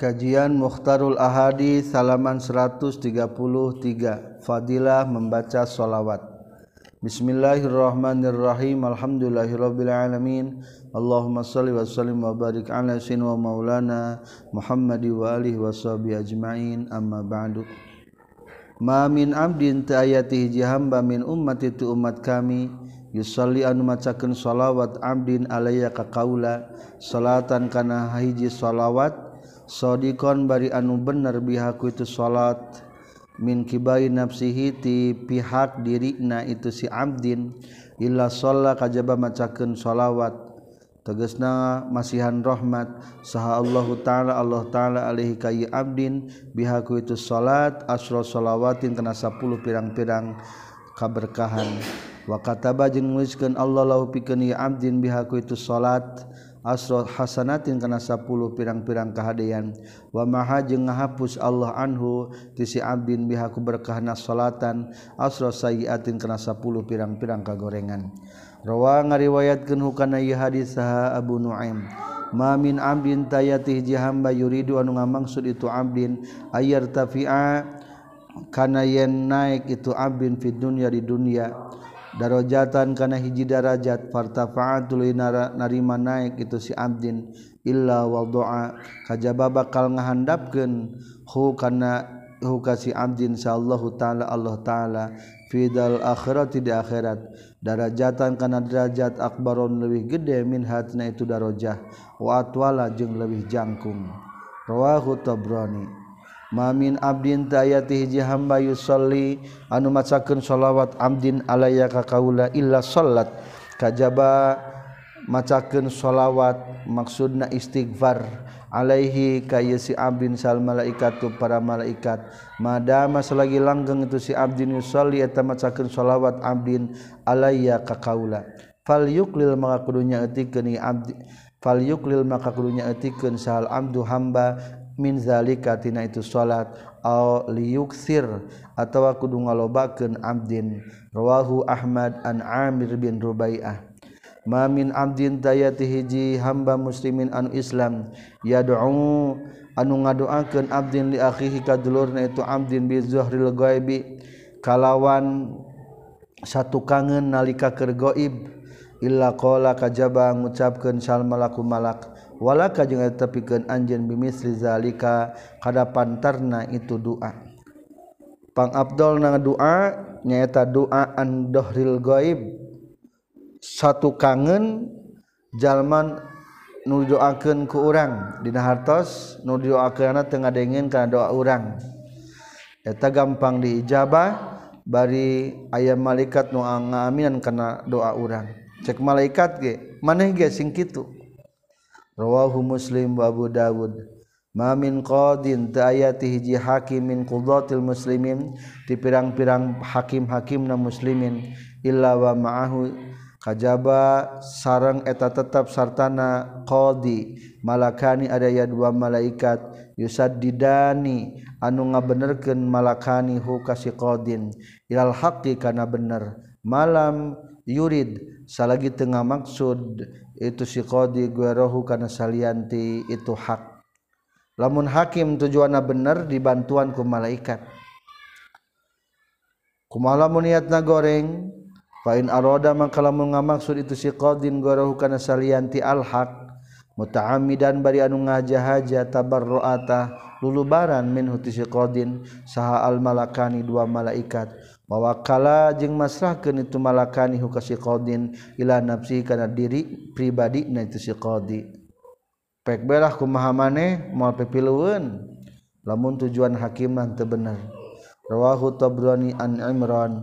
Kajian Mukhtarul Ahadi halaman 133 Fadilah membaca sholawat. Bismillahirrahmanirrahim. Alhamdulillahirabbil alamin Allahumma shalli wa sallim wa barik ala sayyidina wa maulana Muhammad wa alihi washabi ajmain. Amma ba'du. Ma min abdin ta'ayatihi jahamba min ummati tu umat kami. Yusalli anu macakeun sholawat abdin alayya ka kaula. Salatan kana hiji sholawat. sodikon bari anu bener bihaku itu salat. Min kibai nafsihi ti pihak dirina itu si abdin. Illa sholat kajaba macakeun shalawat tegesna masihan rahmat. Saha Allah taala Allah taala alaihi kayi abdin. Bihaku itu salat asra shalawatin kana 10 pirang-pirang kaberkahan. Wa kataba jeung nuliskeun Allah lahu pikeun abdin bihaku itu salat asro Hasanatin kana 10 pirang-pirang kehaan wamaha jeung ngahapus Allah Anhu tisi Abdin bihaku berkahna salatan. Asro sayatin kana 10 pirang-pirang kagorengan. Rowa ngariwayatkan hukana hadis saha Abu Nuaim. Mamin Abdin tayati hiji hamba yuridu anu ngamangsud itu Abdin ayar tafi'a kana yen naik itu Abdin fid dunya di dunia darojatan kana hiji darajat fartafaat tuluy narima naik itu si abdin. Illa wadaa kajaba bakal ngahandapkeun hu kana hu ka si abdin sallallahu taala Allah taala. Fidal akhirati di akhirat. Darajatan kana derajat akbaron lebih gede min hatna itu darajah. Wa atwala jeung lebih jangkung. Rawahu tabrani. mamin Abdin tayati hiji hamba yusolli. Anu macakeun sholawat Abdin alaya ka kaula illa salat kajaba macakeun sholawat maksudna istighfar alaihi kaya si abdin sal malaikat tu para malaikat. Madama selagi langgeng itu si abdin yusolli eta macakeun sholawat abdin alaya ka kaula. Fal yuklil maka kudunya etikeun abdi fal yuklil maka kudunya etikeun sahal abdu hamba minzalikatina itu salat au liyuksir atawa kudu ngalobakeun abdin. Rawahu Ahmad an Amir bin Rubai'ah ma min abdin tayati hiji hamba muslimin anu Islam. Yad'u anu ngadoakeun abdin li akhihi kadulurna itu abdin bi zuhril ghaibi kalawan satu kangen nalika keur gaib illa qala kajaba ngucapkeun sal malaku malak. walaka jeung eta pikeun anjeun bimisli zalika kada pantarna itu doa pang abdol na doa nyaeta doa an dohril gaib satu kangen jalman nu doakeun ku urang. Dina hartos nu doakeunna teu ngadengin kana doa urang. Eta gampang diijabah bari ayam malaikat nu ngaminan kana doa urang. Cek malaikat ge maneh ge sing kitu? rawahu muslim wa abu dawud. Ma min qadin ta ayati hiji hakim min qudatil muslimin di pirang-pirang hakim-hakim na muslimin. Illa wa ma'ahu kajaba sarang eta tetap sartana qadi malakani adaya dua malaikat. Yusaddidani anu ngabenerkeun malakani hu kasi qadin. Ilal haqqi kana bener. Malam yurid salagi tengah maksud itu si qadi gue rohu karena salianti itu hak. Lamun hakim tujuanna bener dibantuan ku malaikat. Kumaha lamun niatna goreng fa in arada maka lamun ngamaksud itu si qadin gue rohu karena salianti al haq muta'ammidan bari anu ngajahaja tabarruata lulubaran min huti si qadin saha al malakani dua malaikat mawakala jeung masrahkeun itu malakani hukasi si qadin ila nafsi kana diri pribadi na itu si qadi pek belah kumaha maneh moal pipilueun lamun tujuan hakim mah teu bener. Rawahu tabrani an imran.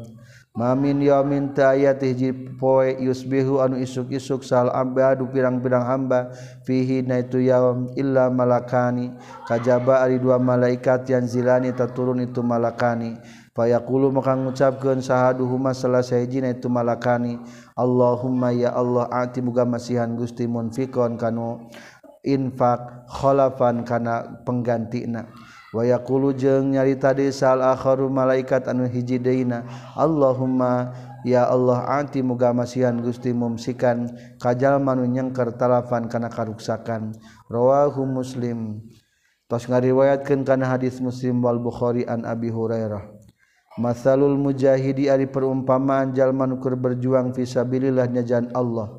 Mamin yamin ta'ayati hiji poe yusbihu anu isuk-isuk sal abadu pirang-pirang hamba fihi na itu yaum illa malakani. Kajaba ari dua malaikat yang zilani taturun itu malakani. Fayaqulu maka ngucapkeun sahaduhuma salah sahijina itu malakani. Allahumma ya Allah ati muga masihan Gusti munfikon kanu infak khalafan kana penggantina. Wa yaqulu jeung nyarita desa sal akharu malaikat anu hiji deuna Allahumma ya Allah ati muga masihan Gusti mumsikan kajal manu nyengker talafan kana karuksakan. Rawahu muslim. Tos ngariwayatkeun kana hadis muslim wal bukhari an abi hurairah. Masalul mujahidi ari perumpamaan jalmanukur berjuang visabilillah nyajaan Allah.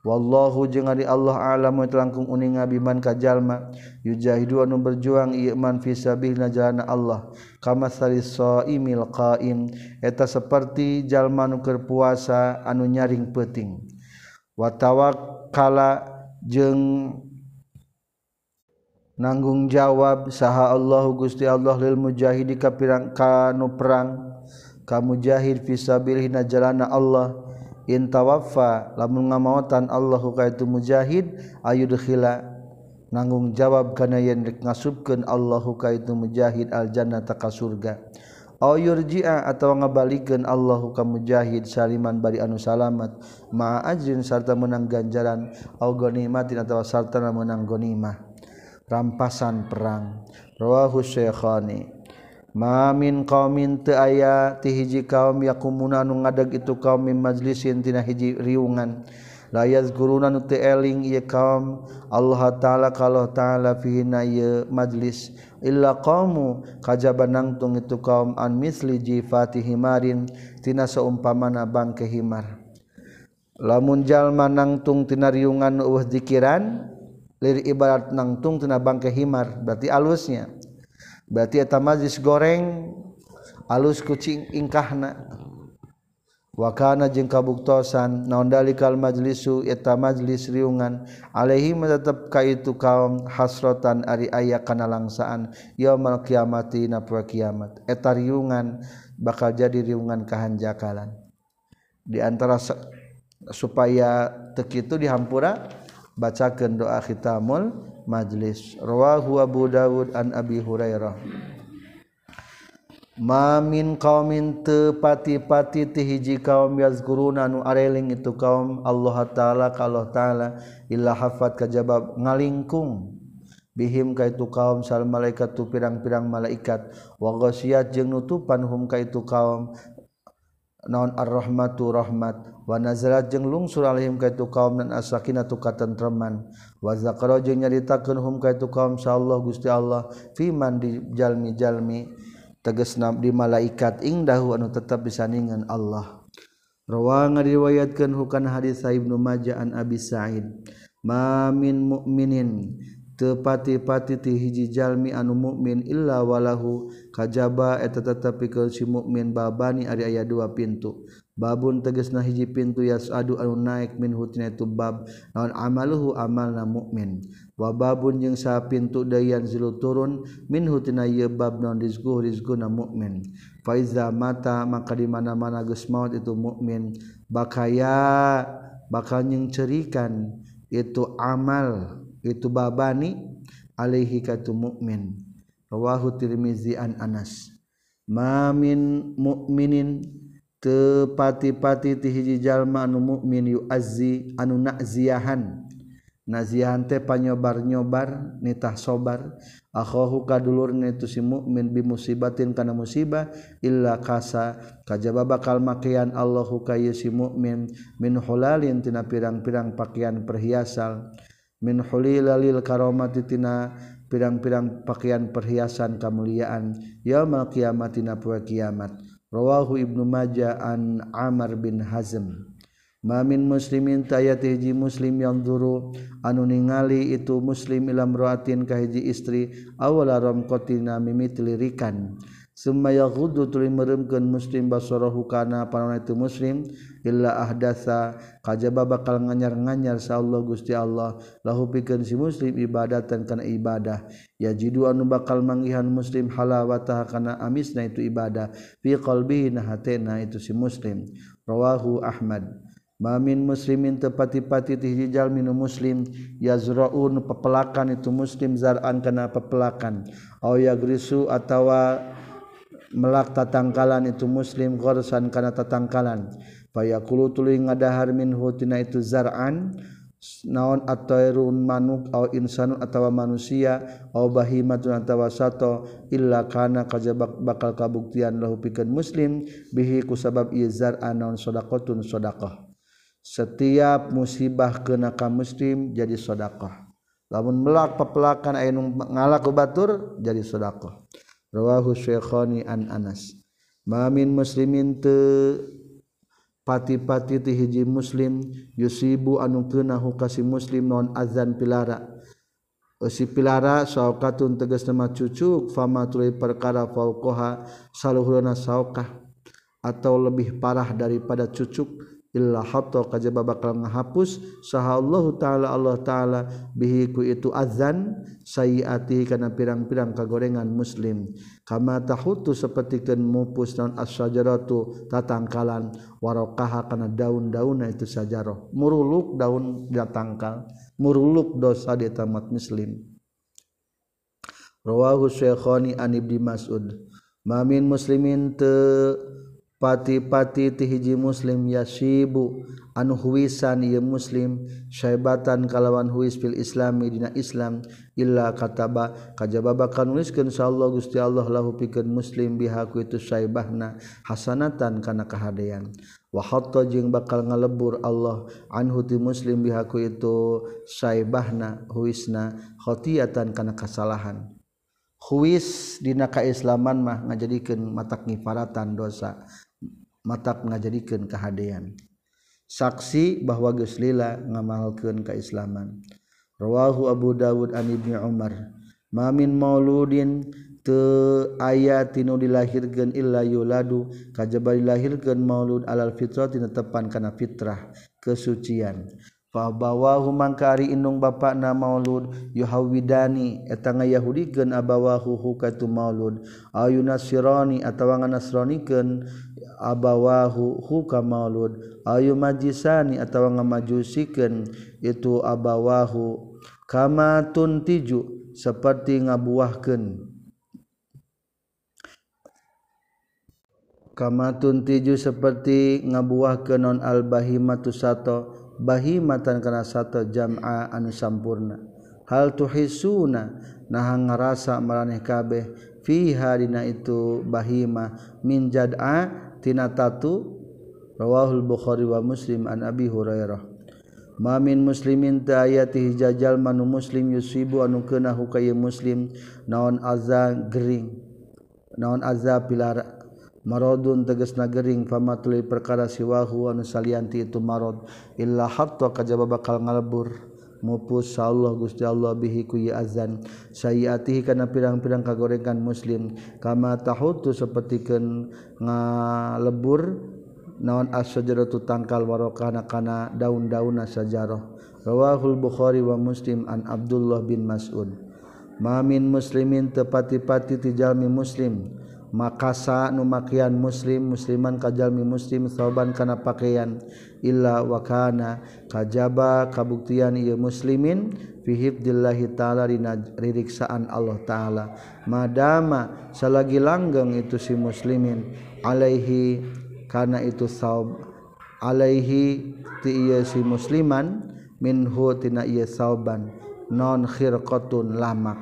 Wallahu jeung ari Allah alam telangkung uning ngabiman ka jalma. Yujahidu anu berjuang iman visabil najana Allah. Kama saimil qaim. Eta seperti jalma nu puasa anu nyaring peting Wa tawakkala jeung nanggung jawab saha Allah Gusti Allah lil mujahidi ka pirang kanu perang ka mujahid fi sabilihi jalana Allah. In tawaffa lamun ngamaotan Allah ka itu mujahid ayudkhila nanggung jawab kana yen rek ngasubkeun Allah ka itu mujahid al jannata ka surga. Aw yurji'a atawa ngabalikeun Allah ka mujahid saliman bari anu salamat. Ma ajrin sarta menang ganjaran. Aw ganimatin atawa sarta menang ghanimah. rampasan perang. Rawahu syekhani. Mamin qaumin teu aya ti hiji kaum yakumuna nu ngadeg itu kaum min majlisin tina hiji riungan. La yazkuruna nu teu eling ieu kaum Allah taala kalau taala fihi ieu majlis. Illa qaumu kajaba nangtung itu kaum an misli jifati himarin tina saumpamana bangke himar. Lamun jalma nangtung tina riungan eueuh zikiran lir ibarat nangtung tena bangke himar berarti alusnya. Berarti eta majlis goreng alus kucing ingkahna. Wakana jeung kabuktosan naon dalikal majlisu eta majlis riungan. Alaihi tetep ka itu kaum hasrotan ari aya kana langsaan yaumal kiamati na poe kiamat. Eta riungan bakal jadi riungan kahanjakalan. Di antara supaya teki itu dihampura bacakan doa khitamul majlis. Rawahu Abu Dawud an Abi Hurairah. Mamin kaumin tepati-pati ti hiji kaum yazkuruna nu areling itu kaum Allah Ta'ala kalau Ta'ala illa hafat kajabab ngalingkung. Bihim ka itu kaum sal malaikat tu pirang-pirang malaikat. Wa ghasyat jeung nutupan hum ka itu kaum. Naon ar-rahmatu rahmat. Wanazarat jeung lungsur alaihim kaitu kaum dan asakina tu katentreman wa zakara jeung nyaritakeun hum kaitu kaum insyaallah Gusti Allah fiman di jalmi-jalmi tegasna di malaikat ingdahu anu tetap disandingan Allah. Rawang diriwayatkeun hukan hadis Ibnu Majah an Abi Sa'id. Ma min mu'minin tepati-pati ti hiji jalmi anu mukmin illa walahu kajaba eta tetapi ke si mukmin babani ari aya dua pintu. babun teges na hiji pintu yas adu anu naik min hutina itu bab. Naon amaluhu amal na mukmin wa babun jeung sa pintu dayan zilu turun min hutina ieu bab naon rizquh rizquh na mukmin fa iza mata maka di mana-mana geus maut itu mukmin bakaya bakal nyengcerikan itu amal itu babani alaihi katu mukmin rawahu tirmizi an anas. Ma min mukminin tepati-pati ti hiji jalma anu mukmin yu azzi anu naziahan naziahan teh panyobar-nyobar nitah sobar. Akhahu kadulur nitu si mukmin bi musibatin kana musibah illa kasa. Kajaba bakal makian Allahu ka si mukmin min hulalin tina pirang-pirang pakaian perhiasan. Min hulilalil karomati tina pirang-pirang pakaian perhiasan kemuliaan yaumil kiamat tina poe kiamat. rawahu Ibnu Majaan Amar bin Hazm. Mamin muslimin tayat hiji muslim yang duru anu ningali itu muslim ilam roatin kahiji istri awala romkotina mimiti lirikan Semayahuddu tuli meremkan muslim basorohu kana panon itu muslim illa ahdasa kajaba bakal nganyar-nganyar sa Allah Gusti Allah. Lahu pikeun si muslim ibadatan kana ibadah. Ya jidu anu bakal mangihan muslim halawata kana amisna itu ibadah. Fi qalbihi na hatena itu si muslim. Rawahu Ahmad. Mamin muslimin tepati-pati tihijal minu muslim yazraun pepelakan itu muslim zar'an kana pepelakan. Au yagrisu atawa melak tatangkalan itu muslim gorsan kana tatangkalan. Fayaqulu tuluy ngadahar minhu tina itu zar'an naon atairun manuk au insanun atawa manusia au bahimatun atawa sato illa kana kajabak bakal kabuktian lahu pikeun muslim bihi kusabab ieu zar'an naon sadaqatun sadaqah setiap musibah kena ka muslim jadi sedekah lamun melak pepelakan aya nu ngalaku batur jadi sedekah rawahu syekhani an anas. Mamin muslimin te pati-pati ti hiji muslim yusibu anu keunahu kasih muslim non azan pilara. Usi pilara saukatun tegas nama cucuk fama tuluy perkara fauqaha saluhurna saukah atau lebih parah daripada cucuk. illa hatta kajaba bakal ngahapus. Saha Allah taala Allah taala bihi ku itu azan sayiati kana pirang-pirang kagorengan muslim. Kama tahutu sapertikeun mupus naon as-sajaratu tatangkalan. Waraqaha kana daun-daunna itu sajaroh. Muruluk daun datangkal. Muruluk dosa di tamat muslim. Rawahu syekhani an ibni mas'ud. Mamin muslimin teu pati-pati tihiji muslim yasibu anu huwisan ieu muslim syaibatan kalawan huwis fil islami dina islam illa kataba. Kajaba bakal nuliskeun insyaallah Gusti Allah lahu pikeun muslim bihaku itu syaibahna hasanatan kana kahadean. Wa hatta jeung bakal ngalebur Allah anhu ti muslim bihaku itu syaibahna huwisna khotiatan kana kasalahan. huwis dina kaislaman mah ngajadikeun matak ngifaratan dosa matak ngajadikeun kahadean. Saksi bahwa geus lila ngamalkeun kaislaman rawahu abu Dawud an ibni umar mamin mauludin te aya tinu dilahirkeun illa yuladu kajaba dilahirkeun maulud alal fitrah tina tepan kana fitrah kesucian. Fabawahu mangkari indung bapak na maulud yuhawidani eta ngayahudikeun abawahu hukatu maulud. Ayu nasirani atawa nganasronikeun abawahu huka maulud. Ayu majisani atawa ngamajusikeun itu abawahu. Kama tuntiju seperti ngabuahkeun. Kama tuntiju seperti ngabuahkeun non albahimatu sato bahi matan kana satu jam'a anu sampurna. Hal tuhisuna nah ngarasa maraneh kabeh fiha dina itu bahima min jad'a tina tatu rawahul bukhari wa muslim an abi hurairah. Mamin muslimin ta ayati jajal manu muslim yusibu anu kena hukaya muslim naon azza gering naon azza pilara. marodun teges nagering pamatli perkara siwahu anu salianti itu marod. Illa hatta kajaba bakal ngalebur. Mupus Allah Gusti Allah bihi ku azan. Sayiatihi kana pirang-pirang kagorengan muslim. Kama tahutu sapertikeun ngalebur naon as-sajaratu tangkal warokana kana daun-daunna sajarah rawahul bukhari wa muslim an abdullah bin mas'ud. Mamin muslimin tepati-pati tijalmi muslim. makasa numakian muslim musliman kajalmi muslim soban kana pakaian illa wakana kajaba kabuktian ia muslimin fi fihibdillahi ta'ala dina ririksaan Allah ta'ala. Madama selagi langgeng itu si muslimin alaihi kana itu saub alaihi ti iya si musliman minhu tina iya sauban non khirqatun lamak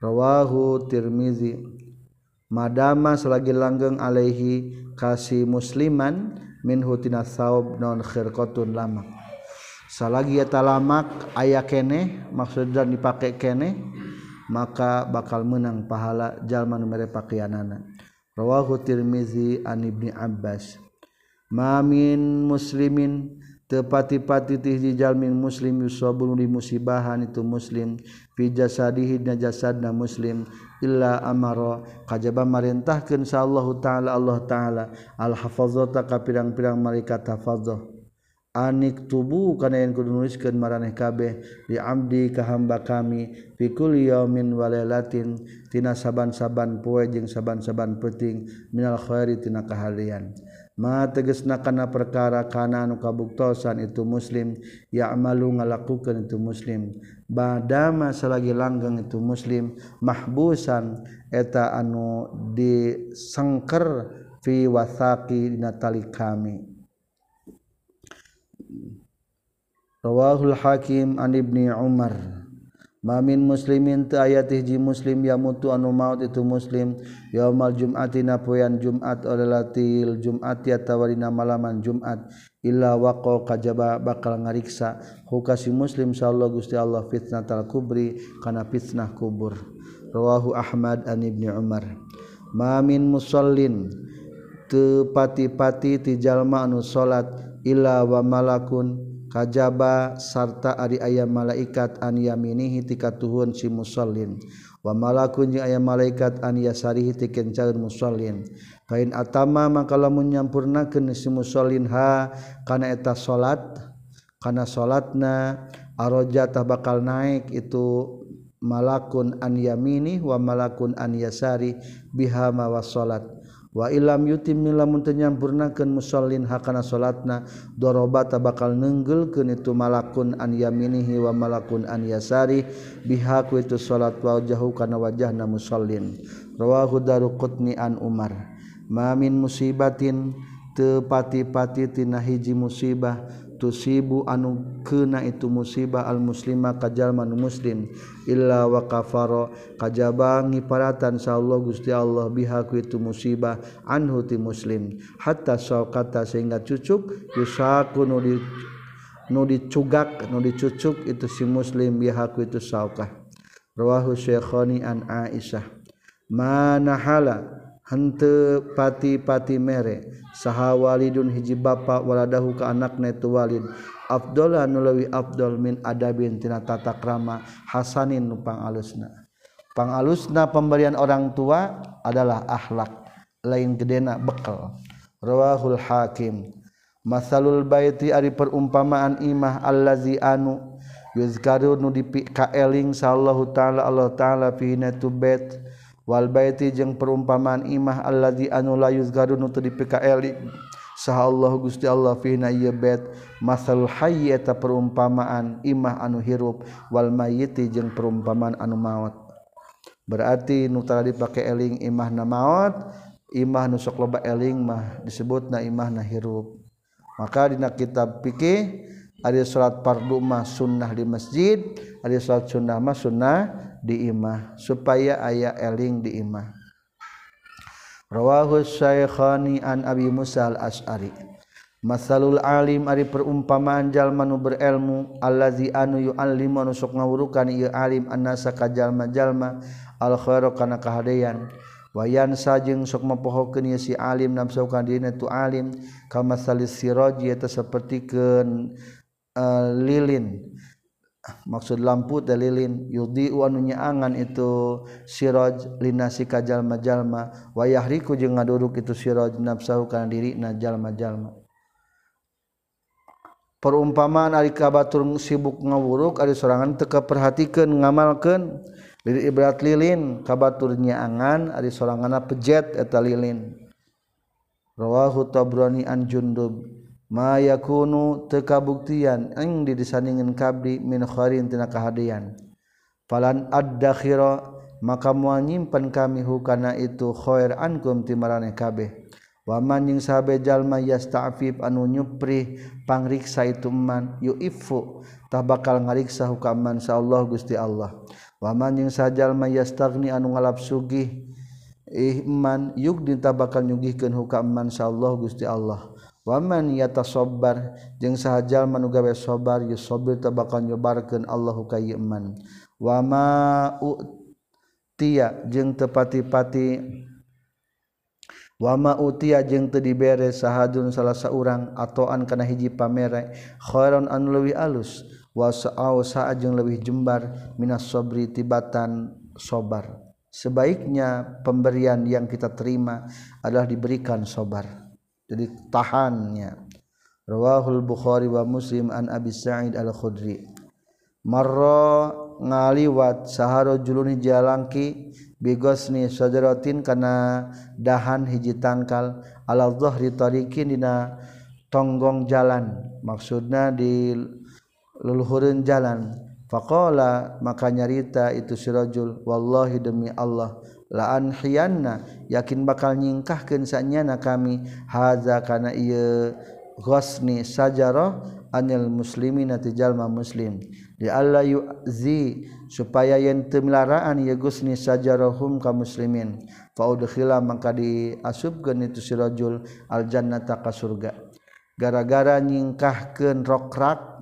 rawahu tirmizi. Madama selagi langgeng alaihi kasih musliman min hutina saub non khirqatun lama. Salagi eta lamak aya kene maksudna dipakai kene maka bakal menang pahala jalma nu mere pakaianana rawahu tirmizi an ibni abbas. Mamin muslimin tepati-pati tihji jalmin muslim yusabun di musibahan itu muslim fi jasadihi na jasadna muslim illa amara. Kajaba marintahkeun sa Allah taala Allah taala. Al hafazata ka pirang-pirang malaikat hafazah. Anik tubu kana yang kudu nuliskeun maraneh kabeh. Di abdi ka hamba kami fi kulli yaumin wa lailatin. Tina saban-saban poe jeung saban-saban penting. Minal khairi tina kahalian ma tegesna kana perkara kana nu kabuktosan itu muslim ya amalu ngalakukan itu muslim. Badama selagi langgeng itu muslim mahbusan eta anu disengker fi wasaqi natali kami. Rawahul hakim an ibni umar. Mamin muslimin teu aya hiji muslim ya mutu anu maut itu muslim. Yaumal jum'ati na poean Jumat olelatil Jumat ya tawarina malaman Jumat. Illa waqo kajaba bakal ngariksa. Hukasi muslim sallallahu gusti Allah fitnatal kubri kana fitnah kubur. Rawahu Ahmad an Ibni Umar. Mamin musallin teu pati-pati ti jalma anu salat illa wa malakun kajaba sarta ari ayam malaikat an yaminihi tika tuhun si musallin. Wa malakun jeung aya malaikat an yasarihi tikeun calon musallin. Kain atama maka lamun nyampurnakeun si musallin ha kana eta salat kana salatna aroja tah bakal naik itu malakun an yamini wa malakun an yasari biha mawas salat. wa ilam yutim lamun teu nyampurnakeun musallin hakana salatna dorobata bakal neunggeulkeun itu malakun an yaminihi wa malakun an yasari bihaku itu salat wajhahu kana wajhna musallin. Rawahu daruqutni an umar. Mamin musibatin tepati-pati tina hiji musibah tusibu anu kena itu musibah al muslimah kajal kajalman muslim illa wa kafaro kajabangi paratan Allah Gusti Allah bihaku itu musibah anhu ti muslim. Hatta saukata sehingga cucuk yusaku nu di nu dicugak nu dicucuk itu si muslim bihaku itu saukah rawahu syekhani an aisyah. Manahala hante pati-pati mere saha walidun hiji bapa waladahu ka anakna itu walid. Abdullah nulawi Abdul min adabin tina tata krama hasanin nupang alusna pang alusna pemberian orang tua adalah akhlak lain gedena bekal. Rawahul hakim. Masalul baiti ari perumpamaan imah allazi anu yuzkaru nu dipikaeling sallallahu taala Allah taala fi natu bait Walbaiti jeung perumpamaan imah Allah di anu layus garun untuk dipikaeli sah Allah gusti Allah fina iya bet masal hayy eta perumpamaan imah anu hirup. Wal mayiti jeung perumpamaan anu maut berarti nutara dipakai eling imah na maut imah nusok loba eling mah disebut na imah na hirup. Maka dina kitab pikih ada salat fardu mah sunnah di masjid ada salat sunnah mah sunnah di imah supaya ayah eling di imah. Rawahu syaikhani an abi musa al as'ari Masalul alim ari perumpamaan jalma nu berilmu allazi anu yuallimu anu sok ngawurukan ieu alim annasa ka jalma-jalma al khairu kana kahadean wayan sajeng sok mapohokeun ieu si alim nafsu ka dina tu alim kama salis siraji eta sapertikeun uh, lilin. Maksud lampu teh lilin. Yudi anunya angan itu siraj linasi kajalma jalma wayahriku jeung ngaduruk itu siraj nafsahu kana diri na jalma jalma perumpamaan ari kabatur sibuk ngawuruk ari sorangan teu perhatikeun ngamalkeun. Lili ibrat lilin kabatur nyaangan ari soranganna pejet eta lilin. Rawahu tabrani an jundub. mayakunu tekabuktian eng didisandingin kabdi min khairin tina kahadian. Falan ad-dakhira maka moal nyimpen kami hukana itu khair ankum timarane kabeh. Wa man jeung sabe jalma yasta'fif anu nyupri pangriksa itu man yu'ifu tah bakal ngariksa hukaman Allah Gusti Allah. Wa man jeung sajalma yastagni anu ngalap sugih ihman yuk dinta bakal nyugihkeun hukaman Allah Gusti Allah. waman yata sobar jeung sahajal manugawe sobar yu sobir bakal nyobarkeun Allahu ka iman wama utia jeung tepati-pati wama utia jeung teu dibere sahadun salah saurang atoan kana hiji pamere khairon an leuwih alus. Wa sa'au sa'a jeung leuwih jembar minas sabri tibatan sobar sebaiknya pemberian yang kita terima adalah diberikan sobar jadi tahannya. Rawahul bukhari wa muslim an abi sa'id al khudri marra ngaliwat saharo juluni jalangki bigosni sajaratin kana dahan hiji tangkal ala dhahri tariqin dina tonggong jalan. Maksudna di leluhureun jalan. Faqala maka nyarita itu si rajul wallahi demi Allah la an hiyanna yakin bakal nyingkahkeun sanyana kami. Hadza kana ieu ghasni sajarah anil muslimina tijalma muslim. Di alla yuzi supaya yen teu milaraan ieu ghasni sajarahum ka muslimin. Fa udkhila maka diasubkeun itu si rajul al jannata ka surga. Gara-gara nyingkahkeun rokrak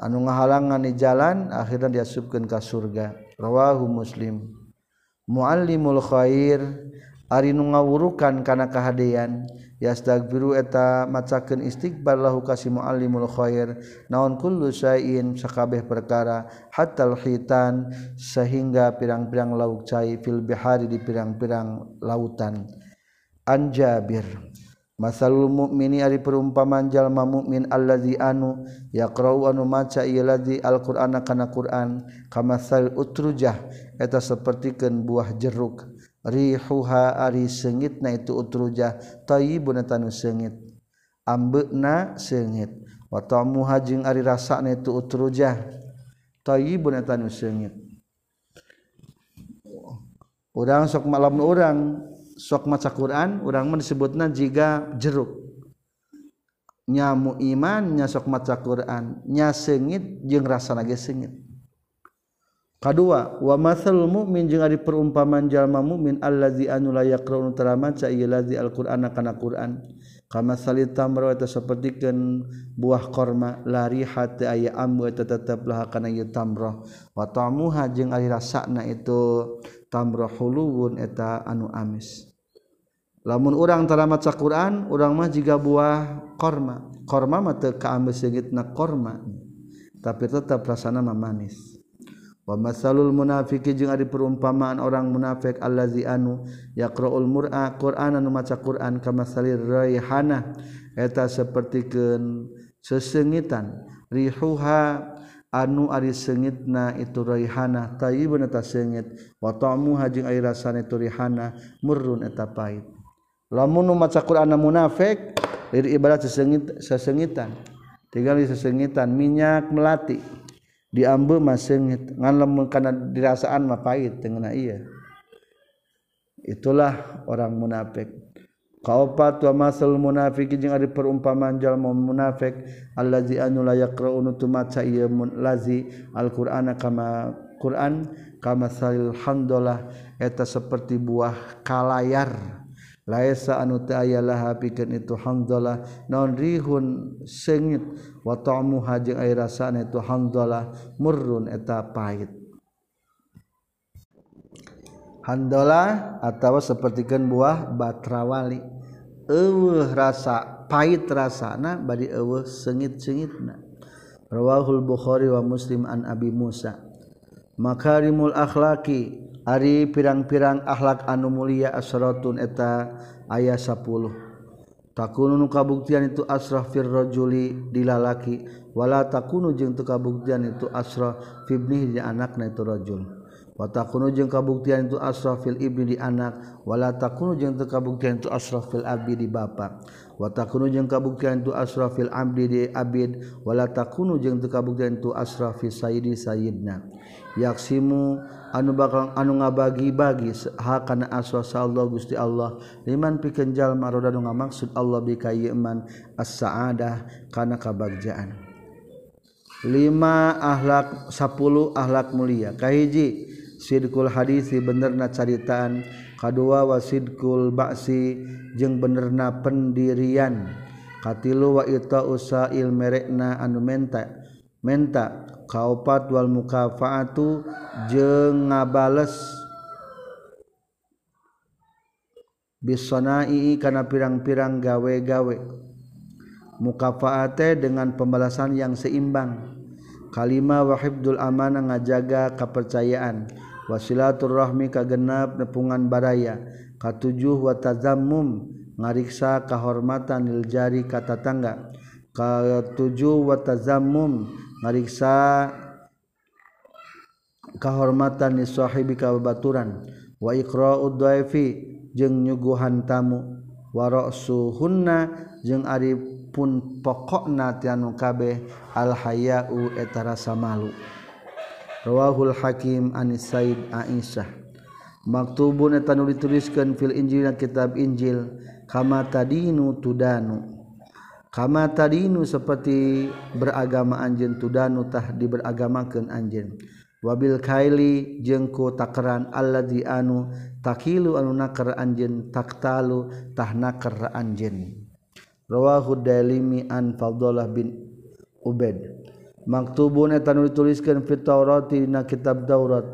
anu ngahalangan di jalan akhirnya diasubkan ka surga. Rawahu muslim. Muallimul khair ari nu ngawurukan kana kahadean. Yastagfiru eta macakeun istighfar lahu kasih muallimul khair. Naon kullu syai'in sakabeh perkara hatal khitan sehingga pirang-pirang lauk cai fil bihari di pirang-pirang lautan. Anjabir Jabir. Masalul mukmini ari perumpamaan jalma mukmin allazi anu yaqra'u anu maca ieu ladzi alqur'ana kana Qur'an. Kamasal utrujah eta sapertikeun buah jeruk. Rihuha ari seungitna itu utrujah tayyibun tanu sengit ambeuna sengit wa tamuha jeung ari rasana itu utrujah tayyibun tanu sengit urang sok malam urang. sok maca Quran urang mah disebutna jiga jeruk. Nyamu iman nya sok maca Quran. Nya sengit jeung rasa nage sengit kedua wa mathal mu'min jeung ari perumpamaan jalma mu'min allazi anu la yaqra'u tara maca ieu lazi alqur'ana kana Quran. Kama salit tamra eta sapertikeun buah korma lari hati aya ambu eta tetep lah kana ieu tamra wa ta'muha jeung ari rasana itu tamrohulun eta anu amis. Lamun urang telamat sa Quran urang mah jiga buah korma. Korma mah mata keamis segitna korma. Tapi tetap rasana mah manis. Wa masalul munafiki jeung ari perumpamaan orang munafik allazi anu yaqraul mur'a qur'ana nu maca Quran kama salir raihana eta sapertikeun sesengitan rihuha anu ari sengit na itu raihana tay eta sengit wa watamu hajing ari rasana itu rihana murrun eta pahit. Lamun nu maca Quran munafik dari ibarat sesengit sesengitan. Tinggal sesengitan minyak melati. Diambil mah sengit ngan lamun kana dirasaan mah pahit tengena iya. Itulah orang munafik. Kaopat wa masal munafik jeung ari perumpamaan jalma munafik allazi anu la yaqra'u tu maca ieu lazi alqur'ana kama Quran kama salil hamdalah eta seperti buah kalayar. Laisa anu teu aya laha pikeun itu hamdalah naon rihun sengit wa ta'mu hajing ay rasana itu hamdalah murrun eta pahit. Hamdalah atawa sapertikeun buah batrawali eueuh rasa pahit rasana bari eueuh sengit-sengitna. Rawahul bukhari wa muslim an abi musa. Makarimul akhlaqi ari pirang-pirang akhlak anu mulia asratun eta aya 10 takunu nu kabuktian itu asrah fir rajuli dilalaki wala takunu jeung teu kabuktian itu asrah fibni di anakna itu rajul. watakunu jeung kabuktian itu asrafil ibni di anak wala takunu jeung teu kabuktian itu asrafil abdi di bapa watakunu jeung kabuktian itu asrafil abdi di abid wala takunu jeung teu kabuktian itu asrafil sayyidi sayyidna yaksimu anu bakal anu ngabagi-bagi hakana aswasa Allah Gusti Allah. Liman pikeun jalma roda nu ngamaksud Allah bi kayeman as-saadah kana kabagjaan lima ahlak 10 ahlak mulia. Kahiji sidqul hadisi benerna caritaan. Kadua wasidkul ba'si jeung benerna pendirian. Katilu wa ita usail merekna anu menta. Menta kaupat wal mukafaatu jeung ngabales. Bisonai kana pirang-pirang gawe-gawe. Mukafaate dengan pembalasan yang seimbang. Kalima wahibdul amanah ngajaga kepercayaan wasilaturrahmi kagenap nepungan baraya. Katujuh wa tazammum ngariksa kahormatan iljari kata tangga katujuh wa tazammum ngariksa kahormatan ni sahibi kabaturan wa iqra'ud dhaifi jeung nyuguhan tamu. Wa ra'suhunna jeung ari pun pokokna tianu kabeh al haya'u eta rasa malu. Rawahul Hakim Anis Said Aisyah maktubun eta nu dituliskeun fil Injil kitab Injil kama tadinu tudanu kama tadinu seperti beragama anjeun tudanu tah diberagamakeun anjeun wabil kaili jengku takaran Allah di anu takilu anu nakar anjen taktalu tah nakar anjen. rawahu dalimi an fadlah bin Ubed. maktubun etan dituliskan fit Taurati na kitab Taurat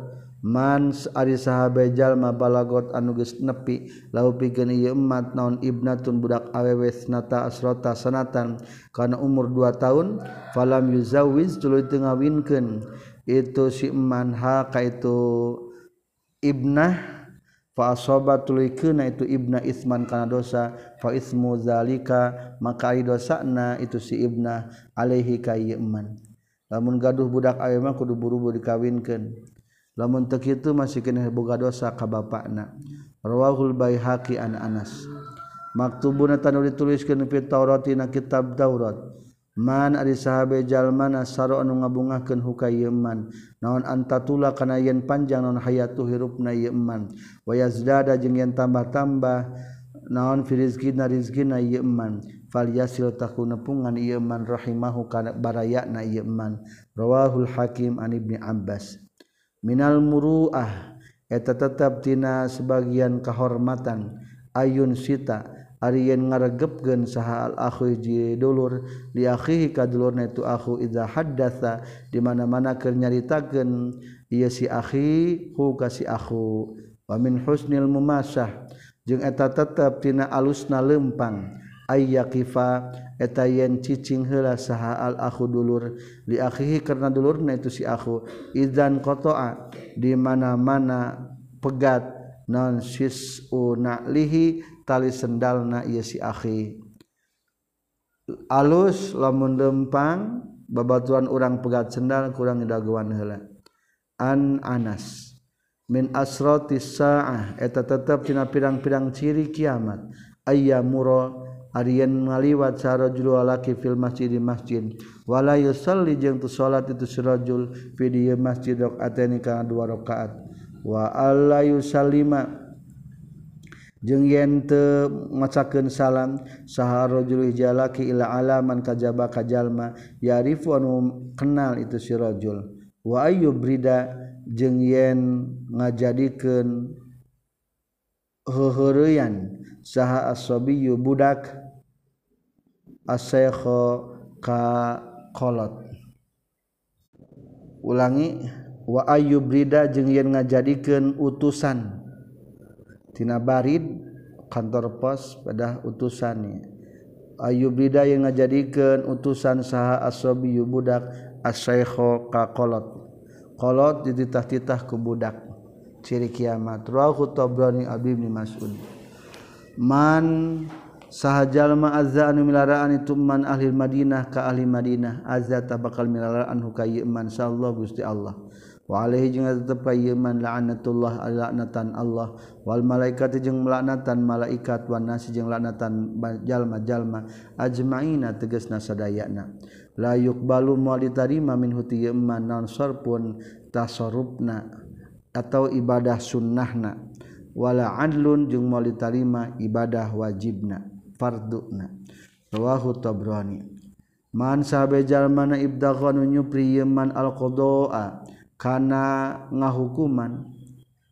mans ari sahabe jalma balagot anu geus nepi lahu pikeun ieu umat naon ibnatun budak awewe sanata asrota sanatan. Kana umur 2 tahun falam yuzawiz tuluy teu ngawinkeun itu si eman ha ka itu ibnah fa asaba tuluy keuna itu ibna isman kana dosa fa ismu zalika maka ari dosana itu si ibnah alaihi ka ieu eman. lamun gaduh budak ayamah kudu buru-buru dikawinkan lamun tek itu masih kena boga dosa ka bapakna. Rawahul baihaqi an anas. Maktubuna tanu dituliskeun fi tauratina kitab taurat. Man ari sahabe jalmana saro anu ngabungahkeun hukayeman naon antatula kana yen panjang naon hayatu hirupna yeman wa yazdada jeung yen tambah-tambah naon fi rizqina rizqina yeman falyasil takunepungan ieu man rahimahu kana barayana ieu man. Rawahul hakim an ibni abbas. Minal muruah eta tetap tina sebagian kehormatan ayun sita ari yen ngaregepkeun saha al akhu ji dulur li akhihi ka dulurna itu akhu idza haddatsa di mana-mana keur nyaritakeun ieu si akhi hu ka si akhu. Wa min husnil mumasah jeung eta tetep tina alusna lempang. Aya kifa eta yen cicing heula saha al aku dulur. Li akhihi karena dulurna itu si aku idzan qata'a di mana-mana pegat non sisu na'lihi tali sendalna ieu si akhi. Alus lamun lempang babatuan urang pegat sendal kurang daguan heula. An Anas min asratis saah eta tetep tina pirang-pirang ciri kiamat. Ayyamuro Aryan ngaliwat sarojullalaki fil masjid di masjid. Wala yusalli jeung tu salat itu surajul fi di masjid rakaataini kana dua rakaat. Wa alla yusallima. Jeung yen teu macakeun salam saharajul jalaki ila alaman kajaba kajalma yarifu anu kenal itu sirajul wa ayyubrida jeung yen ngajadikeun heuheurean saha asabiyu budak. asyekho ka kolot. Ulangi wa ayyub rida jeung yen ngajadikeun utusan. Tina barid kantor pos pada utusannya Ayub rida yang ngajadikeun utusan saha asobi budak asyekho ka kolot. Kolot dititah-titah ku budak. Ciri kiamat. Rawahu tabrani abi bin mas'ud. Man sahjal azza anu milaraan ituman ahli Madinah ka ahli Madinah. Azza ta bakal milaraan hukayiman insyaallah Gusti Allah. Wa alaihi jeung tetep kayiman la'natullah laknatan Allah. Wal malaikat jeung melaknatan malaikat wan nasi jeung laknatan jalma-jalma. Ajmaina tegasna sadayana la yuqbalu moal ditarima min huti iman non sarpun tasarrufna atau ibadah sunnahna. Wala adlun jeung moal ditarima ibadah wajibna. farduna rawahu tabrani. Man sabejal mana ibdaghan nyupri man alqadaa kana ngahukuman.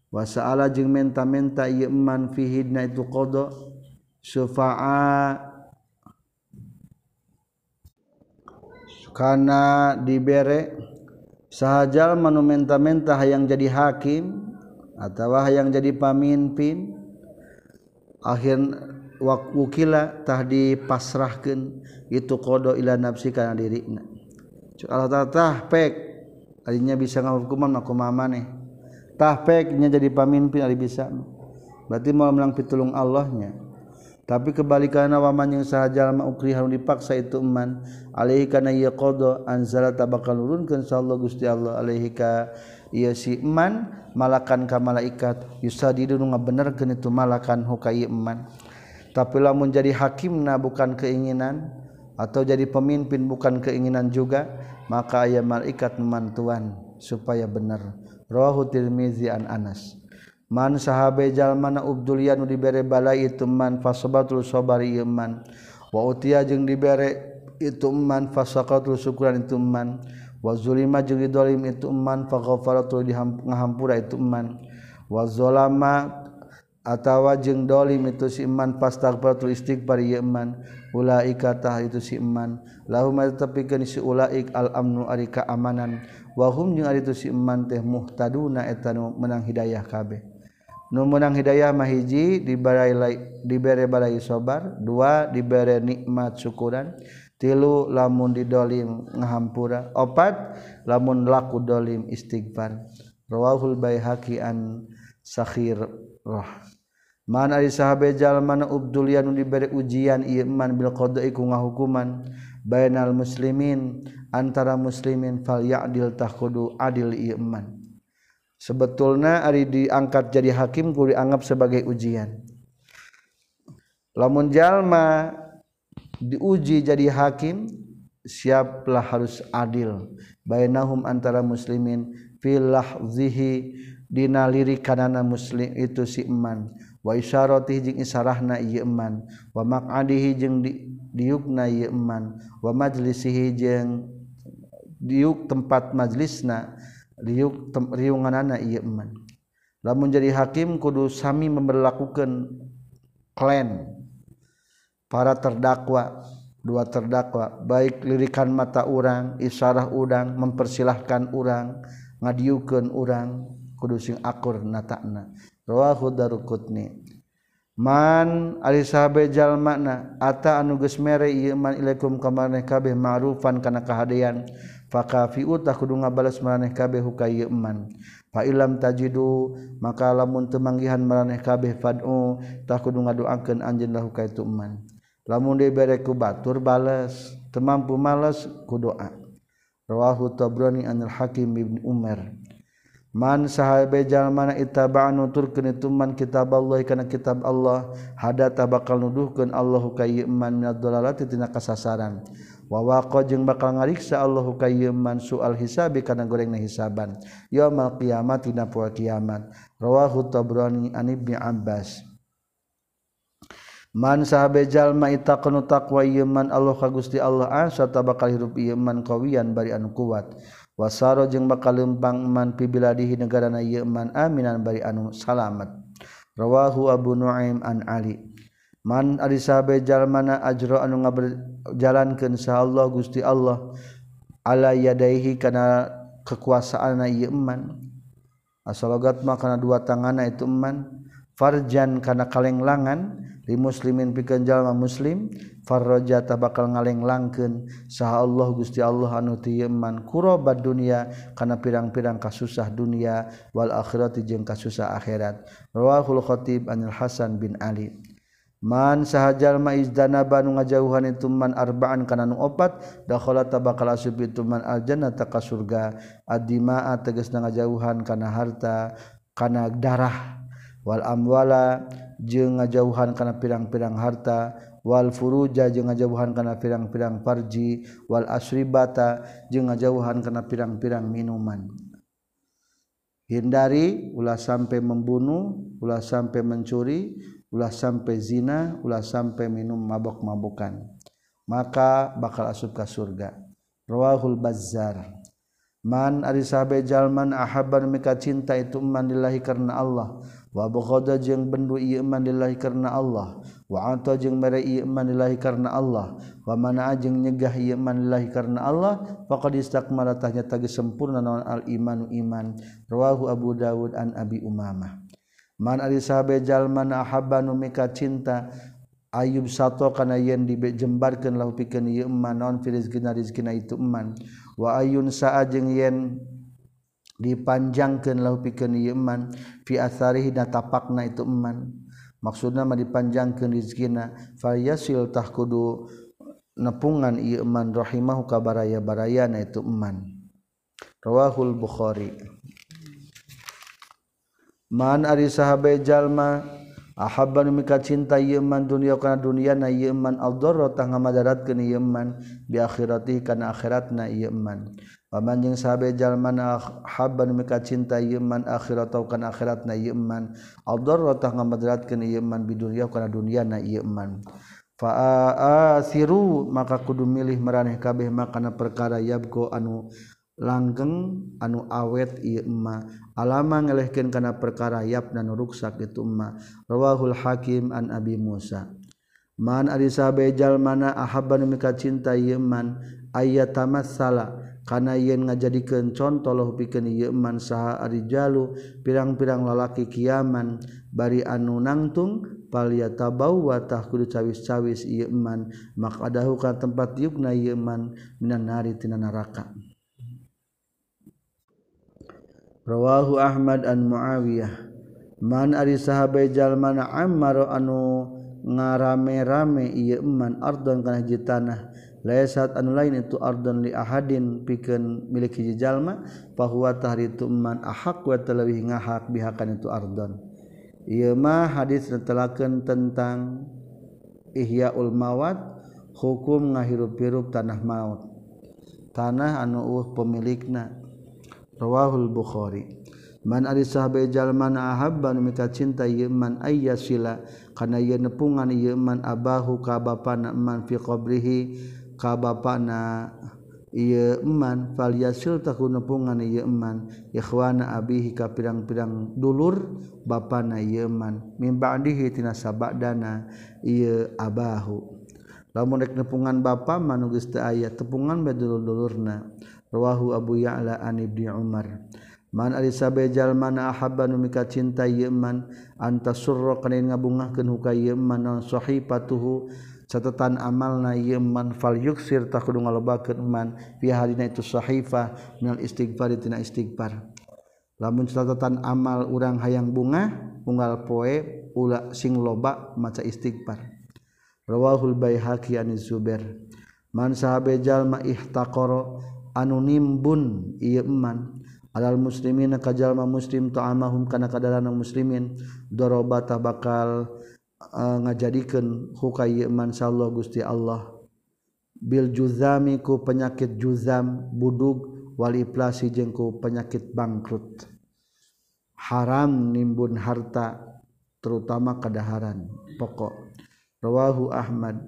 Wasaala jeung menta-menta ieu man fihidna itu qada syufa'a. Kana dibere sahajal manu menta-menta hayang jadi hakim atawa hayang jadi pamimpin akhir wakukila-tah dipasrahkan itu kodo ila nafsi karena diri harinya bisa hukuman aku mamatahpeknya jadi pamimpin bisa berarti mau melang pitulung Allahnya. Tapi kebalikan waman yang saja ukri harus dipaksa itu iman alaihi karena ia kodo anzala bakal nurunkan Allah Gusti Allah. Alaihika ia si iman malakan ka malaikat. Yusadidu benerkeun itu malakan hukai iman tapi lamun jadi hakimna bukan keinginan atau jadi pemimpin bukan keinginan juga maka ayat malaikat memantuan supaya benar. Rawahu tirmizi an anas. Man sahabe jalmana ubdulian dibere balai itu man fasobatul sobari iman wa utiya jeung dibere itu man fasaqatul syukran itu man. Wa zulima jeung didolim itu man faghfaratul dihampura itu man. Wa zalama atawa jeung dolim itu siman pastagfatul istighfar ieu iman. Ulaika tah itu siman lahum tepikeun si ulaik al amnu ari kaamanan wa hum jeung ari itu siman teh muhtaduna eta nu meunang hidayah kabeh. Nu meunang hidayah mah hiji dibere dibere balai sabar dua dibere nikmat syukuran. Tilu lamun didolim ngahampura opat lamun laku dolim istighfar. Rawahul baihaqi an sakhir roh. Mana ari sahabe jal mana ubdulian diberi ujian iman bil qada'i ku ngahukuman. Bainal muslimin antara muslimin fal ya'dil takudu adil iman sebetulna ari diangkat jadi hakim ku dianggap sebagai ujian. Lamun jalma diuji jadi hakim siaplah harus adil. Bainahum antara muslimin fil lahzihi dina lirikanana muslim itu si iman waisyaratih jeung isarahna ieu eman. Wa maq'adihi jeung diukna ieu eman. Wa majlisihi jeung diuk tempat majlisna diuk tem, riunganana ieu eman. Lamun jadi hakim kudu sami memberlakukan klan para terdakwa dua terdakwa baik lirikan mata urang isyarah udang mempersilahkan urang ngadiukeun urang kudu sing akur natakna. rawahu darukutni man ari sahabe jalmana ata anu geus mere ieu man ilaikum ka maneh kabeh ma'rufan kana kahadean fakafiu tah kudu ngabales maneh kabeh huka man. Fa ilam tajidu maka lamun teu manggihan maneh kabeh fad'u tah kudu ngadoakeun anjeun lahu ka itu man. Lamun dibere ku batur bales. Teu mampu males ku doa. Rawahu tabrani anil hakim ibn umar. Man saha bejal mana itaba nuturkeun ituman kitab Allah kana kitab Allah hadata bakal nuduhkeun Allahu ka ieu man minadzalalati tina kasasaran. Wa waqa jeung bakal ngariksa Allahu ka ieu man sual hisabi kana gorengna hisaban. Yaumul qiyamah tina poe kiamat. Rawahu tabrani an ibni abbas. Man saha bejal ma itaqnu taqwa ieu Allah ka Gusti Allah asa tabakal hirup ieu kawian bari anu kuat. wasaro jeung bakal lempang iman pibiladihi negara na yeman aminan bari anu salamet. Rawahu Abu Nuaim an Ali. Man ari sahabe jalmana ajra anu ngaberjalankeun Allah Gusti Allah ala yadaihi kana kekuasaanna ieu iman asalogat mah kana dua tangana itu iman farjan kana kalenglangan. li muslimin pikeun jalma muslim farrajata bakal ngaleng-langkeun. Saha Allah Gusti Allah anu teu iman kurabad kana pirang-pirang kasusah dunia wal akhirati jeung kasusah akhirat. Rawahul khatib anil hasan bin ali. Man sahjallma izdanaba banu ngajauhan itu man arbaan kana nu opat dakhala tabakal asub itu man aljannata ka surga. Adimaa tegas na ngajauhan kana harta kana darah. Wal amwala jeung ngajauhan kana pirang-pirang harta wal furuja jeung ngajauhan kana pirang-pirang parji wal asribata jeung ngajauhan kana pirang-pirang minuman. Hindari ulah sampai membunuh ulah sampai mencuri ulah sampai zina ulah sampai minum mabok-mabukan maka bakal asup ke surga. Rawahul bazzar. Man ari sahabe jalman ahabban mika cinta itu man lillahi karena Allah. waboda jeung bendu iman dilahi karena Allah. Waata jeung mere iman dilahi karena Allah. Wamana ajeng nyegah iman dilahi karena Allah. Maka distakmaratahnya tagi sempurna non al iman iman. Rawahu Abu Dawud an Abi Umamah. Man ari sahabejal jalman ahabanu mika cinta Ayub satu kana yen dijembarkeun lahu pikeun ieu man non fi rizqina rizqina itu iman. Wa ayun sa'a jeung yen dipanjangkan lahu pikeun ieu iman fi atharihi da tapakna itu iman. Maksudna mah dipanjangkeun rezekina fayasil tah kudu nepungan ieu iman rahimahu ka baraya-barayana itu iman. Rawahul bukhari. Man ari sahabe jalma ahabban mika cinta ieu iman dunya kana dunya na ieu iman adarra tah ngamadaratkeun ieu iman bi akhirati kana akhiratna ieu iman. Paman jeung sabjallmana ah, haban mika cinta yman akhirat atau kan akhirat na yman Aldor rotah ngamadrat ke yman bidunya kana dunia na yman faasiru maka kudu milih meraneh kabeh makana perkara yabko anu langgeng anu awet Ima alama ngelehken kana perkara yap na nuruksak ituma rawahul Hakim an Abi Musa. Man ari sabjal mana ahaban meka cinta yman ayat tamat salah karena yen ngajadikan contoh loh pikeun yeman man saha arijalu pirang-pirang lalaki kiaman bari anu nangtung palyatabau wa tah kudu cawis-cawis yeman man maqadahu ka tempat yukna yeman man minan nari tina neraka Rawahu Ahmad an Muawiyah Man ari sahabai jalmana ammaro anu ngarame-rame ieu eman ardon kana hiji tanah Laisat anu lain itu Ardon li ahadin pikeun milik hiji jalma bahwa tahritu man ahaq wa talawih ngahak bihakan itu Ardon Ieu mah hadis netelakeun tentang ihyaul mawat hukum ngahirup-hirup tanah maut. Tanah anu uh pemilikna. Rawahul Bukhari. Man ari sahabe jalma na ahabba nu mika cinta ieu man ayyasila kana ieu nepungan ieu man abahu ka bapana man fi qabrihi ka bapana bana falyasil valiasil tahunepungan Yeman Ikhwana Abihi ka pirang-pirang dulur ba na Yeman mimba dihitina tina sabadana ieu Abahu. Lamun rek nepungan bapa ba teu aya tepungan bae dulur-dulurna. Rawahu Abu Ya'la an Anibni Umar. Man ari Elizabethjal mana nu mika cinta Yeman antas surro kanin ngabungahkan huka Yeman non sohi patuhu dan catatan amal na yeman fal yuksir tak kudu ngalobakeun man fi hadina itu sahifah minal istighfar tina istighfar. Lamun catatan amal urang hayang bunga unggal poe ula sing loba maca istighfar. Rawahul baihaqi an zubair. Man sahabe jalma ihtaqara anu nimbun ieu man alal muslimin ka jalma muslim ta'amahum kana kadarana muslimin. Darabata bakal Uh, ngajadikan hukayimansya Allah Gusti Allah. Bil juzamiku penyakit juzam budug waliflasi jengku penyakit bangkrut. Haram nimbun harta terutama kedaharan pokok. Rawahu Ahmad.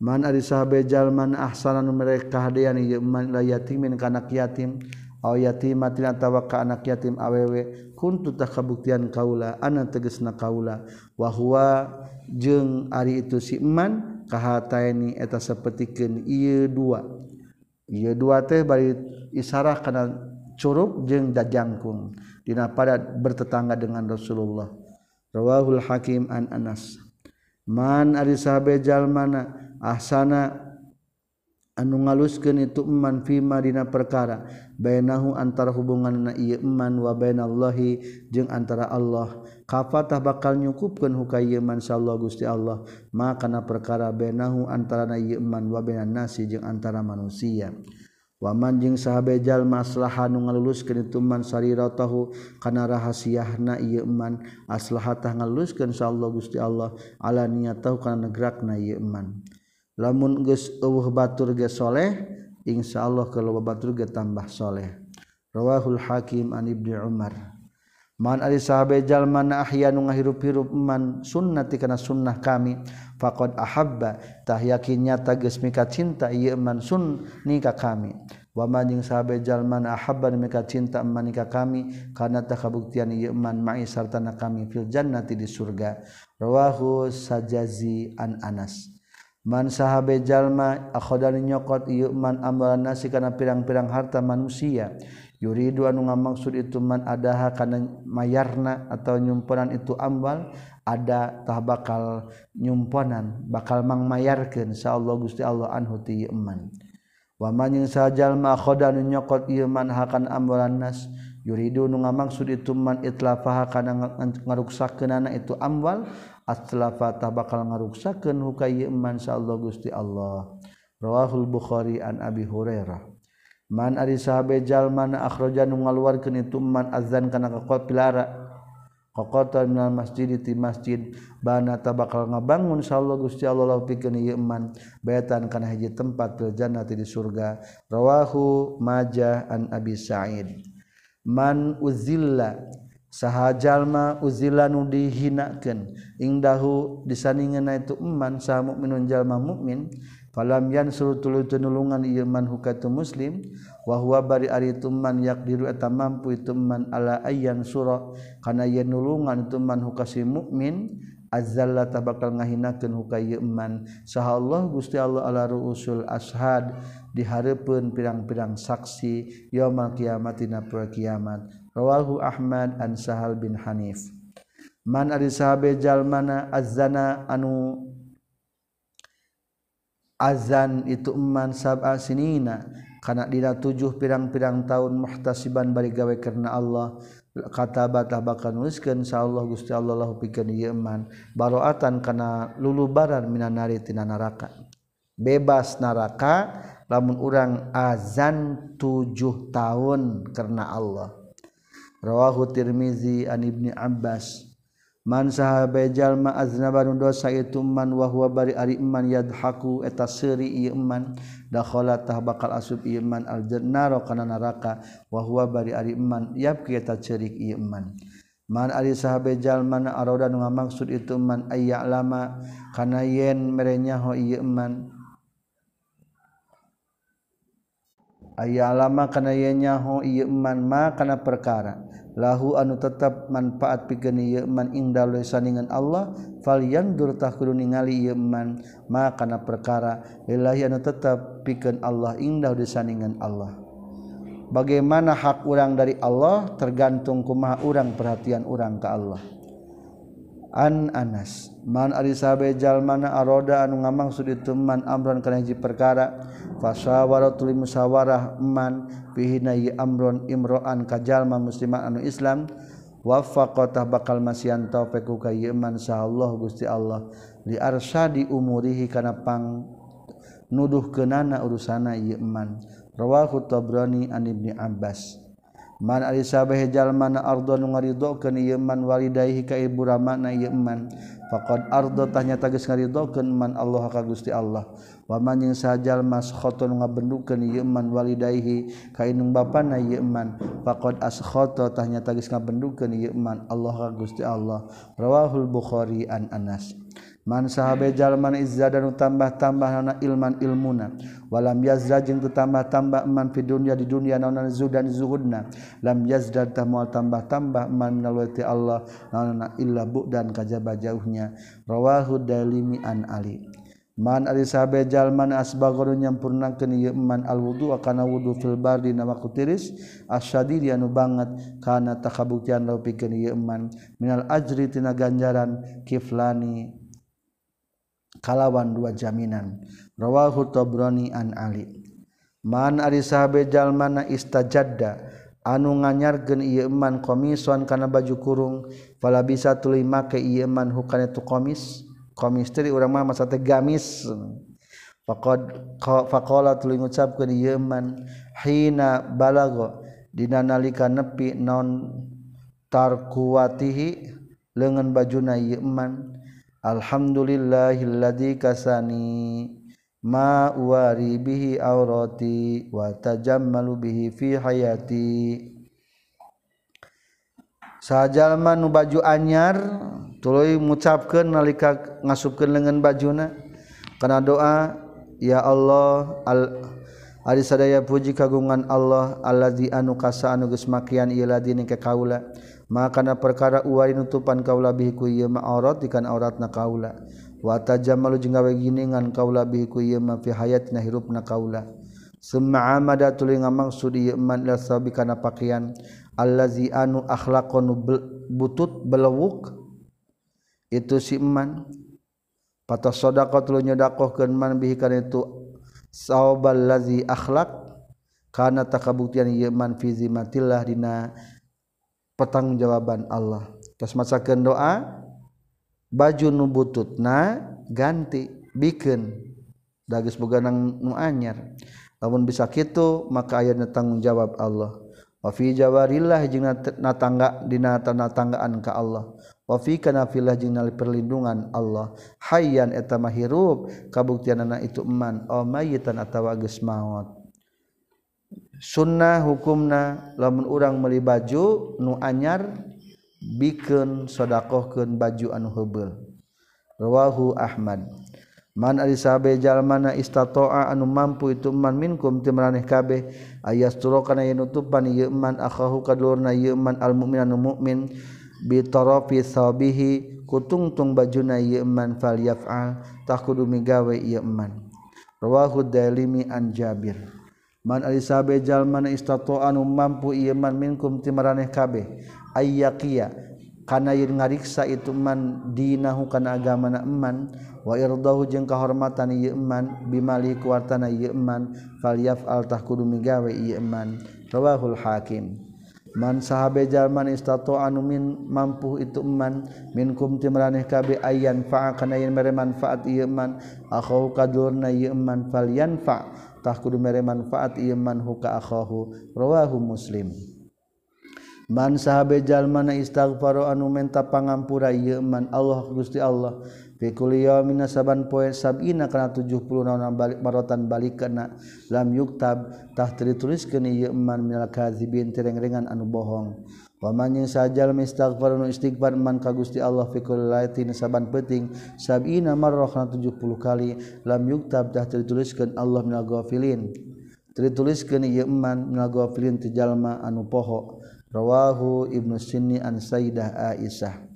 Man ari sahabe jalman ahsanan mereka hadian ieu man la yatimin kanak yatim aw yatima tina tawakka anak yatim awewe. Kuntu tak kabuktian kaula anak tegesna kaula. Wa huwa jeung ari itu si iman kahataini eta sapertikeun ieu dua. Ieu dua teh bari isarah kana curup jeung dajangkung dina pada bertetangga dengan Rasulullah. Rawahul hakim an Anas. Man ari sahabe jalmana ahsana anu ngaluskeun itu iman fima dina perkara. Bainahu antara hubungan na ieu iman wa bainallahi jeung antara Allah. Kafatah bakal nyukupkeun hukay ieu iman sallallahu Gusti Allah? Maka na perkara bainahu antara na ieu iman wa bainan nasi jeung antara manusia. Waman jeung sahabat jalma aslaha nu ngaluluskeun itu man sariratahu kana rahasiahna ieu iman aslahatah ngaluluskeun sallallahu Gusti Allah? Ala niyatahu kana negrakna ieu iman lamun geus eueuh batur ge soleh insyaallah kalau batur ge tambah soleh. Rawahul hakim an ibni umar. Man ari sahabe jalma na ahya nu ngahirup-hirup man sunnati kana sunnah kami faqad ahabba tah yakin nyata geus mika cinta ieu man sun nikah kami. Wa man jeung sahabe jalma na ahabba mika cinta man nikah kami kana tah kabuktian ieu man ma'i sartana kami fil jannati di surga. Rawahu sajazi an anas. Man sahabe jalma akhodani nyokot ieu man amalan nasi kana pirang-pirang harta manusia. Yuridu anu ngamaksud itu man adaha kana mayarna atau nyumponan itu ambal ada tah bakal nyumponan bakal mang mayarkeun insyaallah Gusti Allah anhu ti man. Wa man yang sajalma akhodani nyokot ieu man hakan amalan nas yuridu nu ngamaksud itu man itlafaha kana ngaruksakeunana itu amwal aslafata bakal ngaruksakeun hukayman Allah Gusti Allah. Rawahul bukhari an abi hurairah. Man ari sahabe jalman na akhraja nu ngaluarkeun itu man azan kana ka pilara. Qaqata minal masjid ti masjid bana tabakal ngabangun insyaallah Gusti Allah law pikeun ieu man bayatan kana hiji tempat fil jannati di surga. Rawahu majah an abi sa'id. Man uzilla sahjallma uzila nu dihinaken ingdahu disaningan itu iman sah mukminun mukmin falam yan suruh tenulungan ilman hukatu muslim wahwa bari ari tuman yak diru eta mampu ituman ala ayyan surah karena yen nulungan ituman hukasi mukmin azalla tabakal ngahinakeun hukay iman saha Allah Gusti Allah ala ruusul ashad dihareupeun pirang-pirang saksi yaumul kiamat dina kiamat. rawahu Ahmad an Sahal bin Hanif. Man ari sahabe jalmana azana anu azan itu eman sab'a sinina. Kana dina tujuh pirang-pirang tahun muhtasiban bari gawe karena Allah kata batah bakal nuliskeun insyaallah Gusti Allah lahu pikeun ieu eman baroatan kana lulubaran minan nari tina neraka bebas neraka lamun urang azan tujuh tahun karena Allah. rawahu tirmizi an ibni abbas. Man sahabe jalma aznabarun dosa itu man wa bari ari man yadhaku eta seuri ieu man. Dakhala tah bakal asub ieu man al jannaro kana neraka. Wa bari ari man yabki eta ceurik ieu man. Man ari sahabe jalma aroda nu ngamaksud itu man ayya lama. Kana yen merenya ho ieu man. aya lama kana yenyaho man ma kana perkara. Lahu anu tetap manfaat pigeni man ingdal saningan Allah falyandur tahkudu ningali man ma kana perkara. Lillahi anu tetap pikeun Allah ingdal saningan Allah. Bagaimana hak orang dari Allah tergantung kumaha orang perhatian orang ke Allah. an Anas man Elizabethjalmana aroda anu ngamang itu man Amron kana hiji perkara fasawaratul musawarah man man pihinai Amron Imroan ka jalma musliman anu Islam wafa kota bakal masihan taufeku kayiman Allah Gusti Allah li arsyadi umurihi kana pang nuduh kenana urusana Yeman rawahu Tabrani an Ibni Abbas. Man ali sabah jalmana ardo nu ngaridokeun ieu man walidayhi ka ibu ramana ieu man. Faqad ardo tanya tagis ngaridokeun man Allah ka Gusti Allah. Wa man jeung sajal mas khoton ngabendukeun ieu man walidayhi ka indung bapana ieu man. Faqad askhata tanya tagis ngabendukeun ieu man Allah ka Gusti Allah. Rawahul Bukhari an Anas. mansahajalman Iza dan tambah-tambahana ilman ilmuna. Walam yazda jeung tambah-tambah eman fi dunia di dunia naonan zudan zuhudna. Lam yazda tamual tambah-tambah eman nalwati Allah naonana illa bu'dan kajaba jauhnya. Rawahu dalimi an ali. Man ari sahabe jalman asbagoro nyampurnakeun ieu man al wudu kana wudu fil bardi nama kutiris asyadid anu banget kana takabuktian laupikeun ieu man. Minal ajri tina ganjaran kiflani kalawan dua jaminan. Rawahu Tabrani an Ali. Man ari sahabejal mana istajadda anu nganyarkeun ieu iman komison kana baju kurung fala bisa tuluy make ieu iman hukana tu komis komis teh urang mah masa teh gamis. Faqad faqala tuluy ngucapkeun ieu iman hina balago dina nalika nepi non tarkuwatihi leungeun bajuna ieu iman Alhamdulillahilladzi kasani ma wari bihi aurati wa tajammalu bihi fi hayati. Sajalma nu baju anyar tuluy ngucapkeun nalika ngasupkeun lengan bajuna. Kana doa ya Allah al Ari sadaya puji kagungan Allah alladzi anu kasa anu geus makian ieu ladini ka kaula. Maka perkara uwari nutupan kaula bihi ku ieu ma aurat ikan auratna kaula. Wa tajammalu jeung gawe giningan kaula bihi ku ieu ma fi hayatina hirupna kaula. Summa amada tuluy ngamaksud ieu man la kana pakaian allazi anu akhlaqon butut belewuk itu si iman patah sedekah tuluy nyedakohkeun man bihi kana itu saubal lazi akhlaq kana takabuktian ieu man fi zimatillah dina pertanggungjawaban Allah. Terus masakan doa baju nubututna ganti bikin dagis beganang nu anyar. Namun bisa gitu maka ayatnya tanggung jawab Allah. Wa fi jawarillah jeung natangga dina tanah tanggaan ka Allah. Wa fi kana fillah jeung perlindungan Allah. Hayyan eta mah hirup kabuktianana itu eman. O mayitan atawa geus maot sunnah hukumna lamun urang meli baju nu anyar bikin sodakohkeun baju anu heubeul rawahu Ahmad. Man ari sabe jalmana istata'a anu mampu itu man minkum timraneh kabeh ayas turokana yen nutupan ieu man akhahu kadulurna ieu man al anu mu'min bi tarafi sabihi kutungtung bajuna ieu man falyaf'al takudu migawe ieu man. Rawahu dalimi an jabir. man Elizabethjallman istatoanu mampu Iman minkum timaraneh kabeh. Ayaqiya kana yin ngariksa itu man dinahu kana agama na eman wa irdahu jeung kahormatan ieu eman bimali kuartana ieu eman falyaf al tahkudu migawe ieu eman. Rawahul hakim. Man sahabe jalman istato anu min mampu itu eman minkum timraneh kabe ayan fa kana yin mere manfaat ieu eman akhau kadurna ieu eman falyanfa' kudu mere manfaat ieu man huka akhahu. Rawahu muslim. Man sahabe jalma istighfaru anu menta pangampura ieu man Allah Gusti Allah. min saaban poe Sabina kana 70 naonan balik marotan balik kana lam yuktabtah teritulis keni yeman minal kadzibin tereng-rengan anu bohong. Paman yang sajajal mistaghfar nu istighfar man ka Gusti Allah fi kulli lailatin saban penting sabina marrah kana 70 kali. Lam yuktabtah terituliskeun Allah minal ghafilin. Terituliskeun yeman minal ghafilin ti jalma anu poho. Rawahu ibnu Sunni an Sayyidah Aisyah.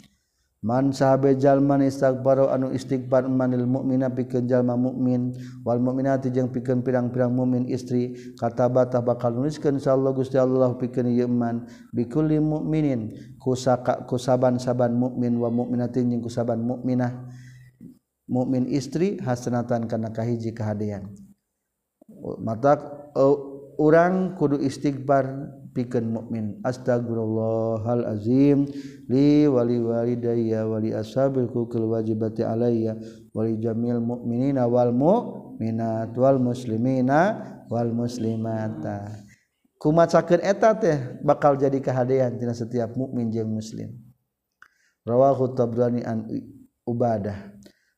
Man sahabatjallman istaghfaro anu istighbar manil mukmina pikeun jalma mukmin wal mukminati jeung pikeun pirang-pirang mukmin istri. Kata bata bakal nuliskeun insyaallah Gusti Allah pikeun ieu iman bikulli mukminin kusaka kusaban-saban mukmin wa mukminatin jeung kusaban mukminah mukmin istri hasanatan kana kahiji kahadean mata uh, e, urang kudu istighbar pikeun mukmin. Astagfirullahal azim. Li wali walidayya wali ashabil kukul wajibati alayya wali jamil mukminina wal mu'minat wal muslimina wal muslimata. Kumacakeun eta teh bakal jadi kahadean tina setiap mukmin jeung muslim. Rawahu tabrani an ubadah.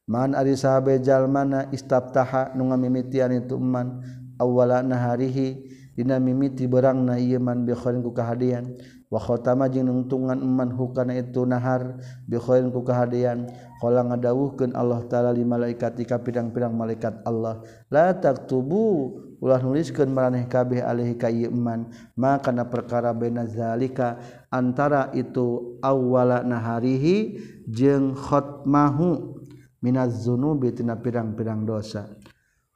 Man ari sahabe jalmana istabtaha nu ngamimitian itu man awwala naharihi Dina mimiti berang na iman bikhoin ku kahadian. Wa khotama nungtungan eman hukana itu nahar bikhoin ku kahadian. Qala ngadawuhkeun Allah taala li malaikat ika pidang-pidang malaikat Allah la taktubu ulah nuliskeun maraneh kabeh alaihi ka iman maka na perkara baina zalika antara itu awwala naharihi jeung khotmahu minaz zunubi tina pirang-pirang dosa.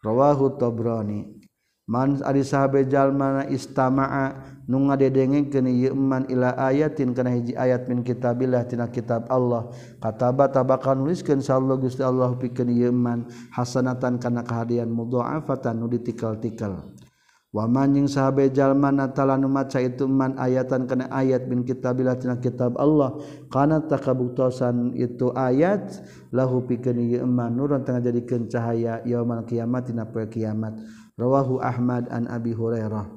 Rawahu tabrani. man ari sahabatjallmana istamaa nu nga dedenge geni ila ayatin kana hiji ayat min kitabillah tina kitab Allah. Kataba tabakan nuliskeun sallallahu Gusti Allah pikeun yman hasanatan kana kahadian mudha'afatan nu ditikal-tikal. Waman jeung sahabatjallmana talanu maca itu man ayatan kana ayat min kitabillah tina kitab Allah kana takabuktosan itu ayat lahu pikeun yman nuron tengah jadikeun cahaya yaumal kiamat tina poe kiamat. rawahu Ahmad an Abi Hurairah.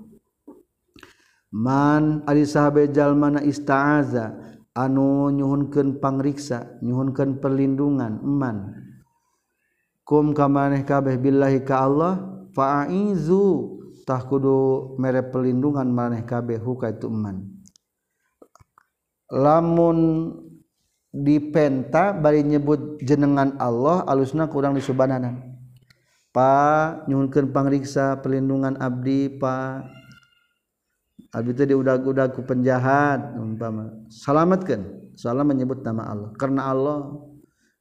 Man ari sahabejal mana istaaza anu nyuhunkeun pangriksa nyuhunkeun perlindungan eman kum kamaneh kabeh billahi ka Allah fa'aizu tah kudu mere perlindungan maneh kabeh huka itu eman lamun dipenta bari nyebut jenengan Allah alusna kurang disubanana. pa nyunkan pangriksa perlindungan abdi pa. Abdi itu diudag-udag ku penjahat umpama. Salamatkan salam menyebut nama Allah. Karena Allah.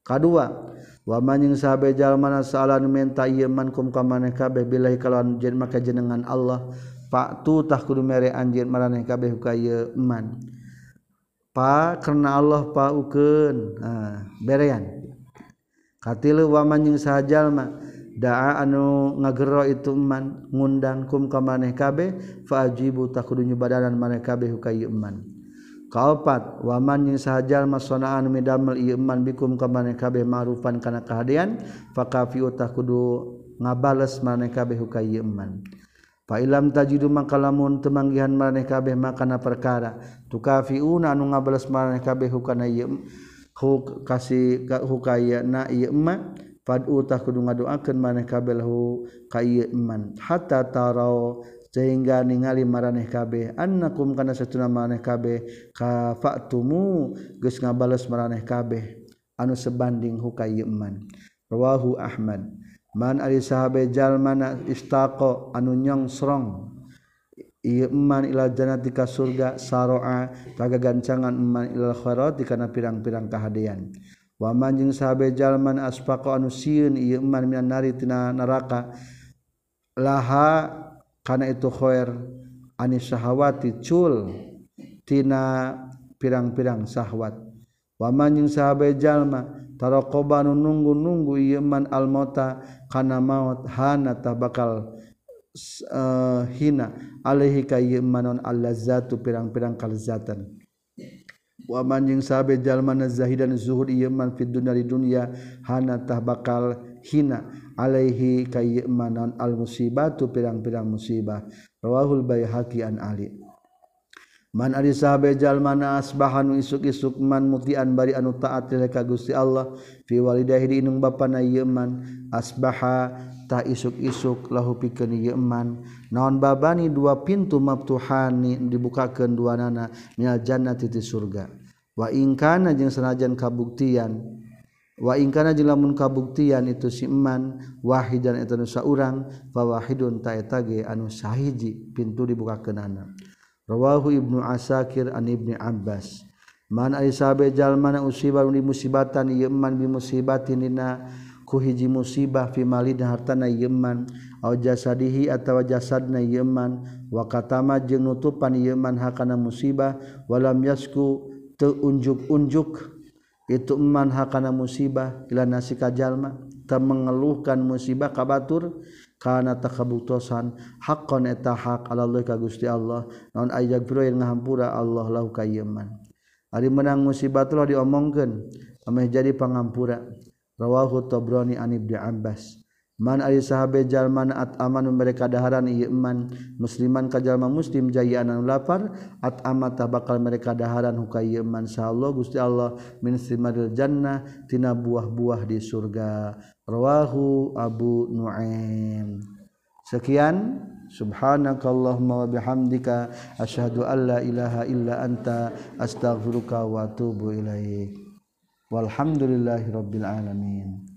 Kedua wa man yang sahabe jalma salan minta ieu kum ka maneh kabeh billahi kalawan jeneng maka jenengan Allah pak tu tah kudu mere anjeun maraneh kabeh ka ieu man. Pa karena Allah pa ukeun nah berean. Katilu wa man yang sahajalma daa anu ngagero itu man ngundang kum ka maneh kabeh fajibu takudunya badaran maneh kabeh hukayman kaopat waman yang sahajal masonaan midamel iman bikum ka maneh kabeh ma'rufan kana kahadian fakafiu takudu ngabales maneh kabeh hukayman Fa ilam tajidu maka lamun temanggihan maneh kabeh makana perkara tukafiuna anu ngabales maneh kabeh kana ieu huk kasih hukaya na ieu utah kudu ngadoakan maneh kabelhu kaman hatta taro sehingga ningali maraneh kabeh. Annakum kana satuna maneh kabeh kafatumu geus ngabales maraneh kabeh. Anu sebanding hukayman rawahu ahmad. Man ari sahabe jalmana istaqo anu nyongsrong iman ila jannati ka surga saroa tagagancangan iman ilal khairati kana pirang-pirang kahadean. waman jeung sahabe jalman aspako anu sieun ieu iman minan nari tina neraka laha kana itu khoir anis syahwati cul tina pirang-pirang syahwat. Waman jeung sahabatjallma taraqobanu nunggu-nunggu ieu man almota kana maut hana tabakal uh, eh, hina. Alaihi ka ieu manon allazatu pirang-pirang kalzatan waman yung sahabat jalma na zahidan zuhud iman fid dunya di dunya hana tabakal hina alaihi kaymanan al musibatu pirang-pirang musibah. Rawahul bayhaqian ali. Man ari sahabe jalmana asbahanu isuk-isuk man mutian bari anu taat ka Gusti Allah fi walidahi di indung bapana yeman asbaha ta isuk-isuk lahu pikeun yeman naon babani dua pintu maftuhani dibukakeun dua nana minal jannati ti surga waingkana jeung senajan kabuktian waingkana je lamun kabuktian itu simanwahid dan itu nusa urang fawahidun taetage anu sahiji pintu dibuka kenana rawahu Ibnu Asakir an Ibni Abbas. Man Elizabeth jalmana usibar di musibatan yeman bi musibatin dina ku hiji musibah fi mali hartana yeman au jasadihi atawa jasadna yeman wa katama jeung nutupan yeman hakana musibah. Walam yasku unjuk-unjuk itu eman hakana musibah ila nasi kajalma teu mengeluhkan musibah kabatur karena takabuktosan. Hakon eta hak Allah ka Gusti Allah. Naon ayag biro yang ngahampura Allah lahu kayman ari menang musibah tulah diomongkeun ameh jadi pangampura. Rawahu tabrani an ibni abbas. Man ari sahabe jalman at aman mereka daharan ieu iman musliman ka jalma muslim jayaanan lapar at amat bakal mereka daharan hukai ieu iman Saallah Gusti Allah min minstimadil Jannah tina buah-buah di surga. Rawahu Abu Nuaim. Sekian. Subhanakallahumma wa bihamdika asyhadu an la ilaha illa anta astaghfiruka wa atubu ilaik. Walhamdulillahirabbil alamin.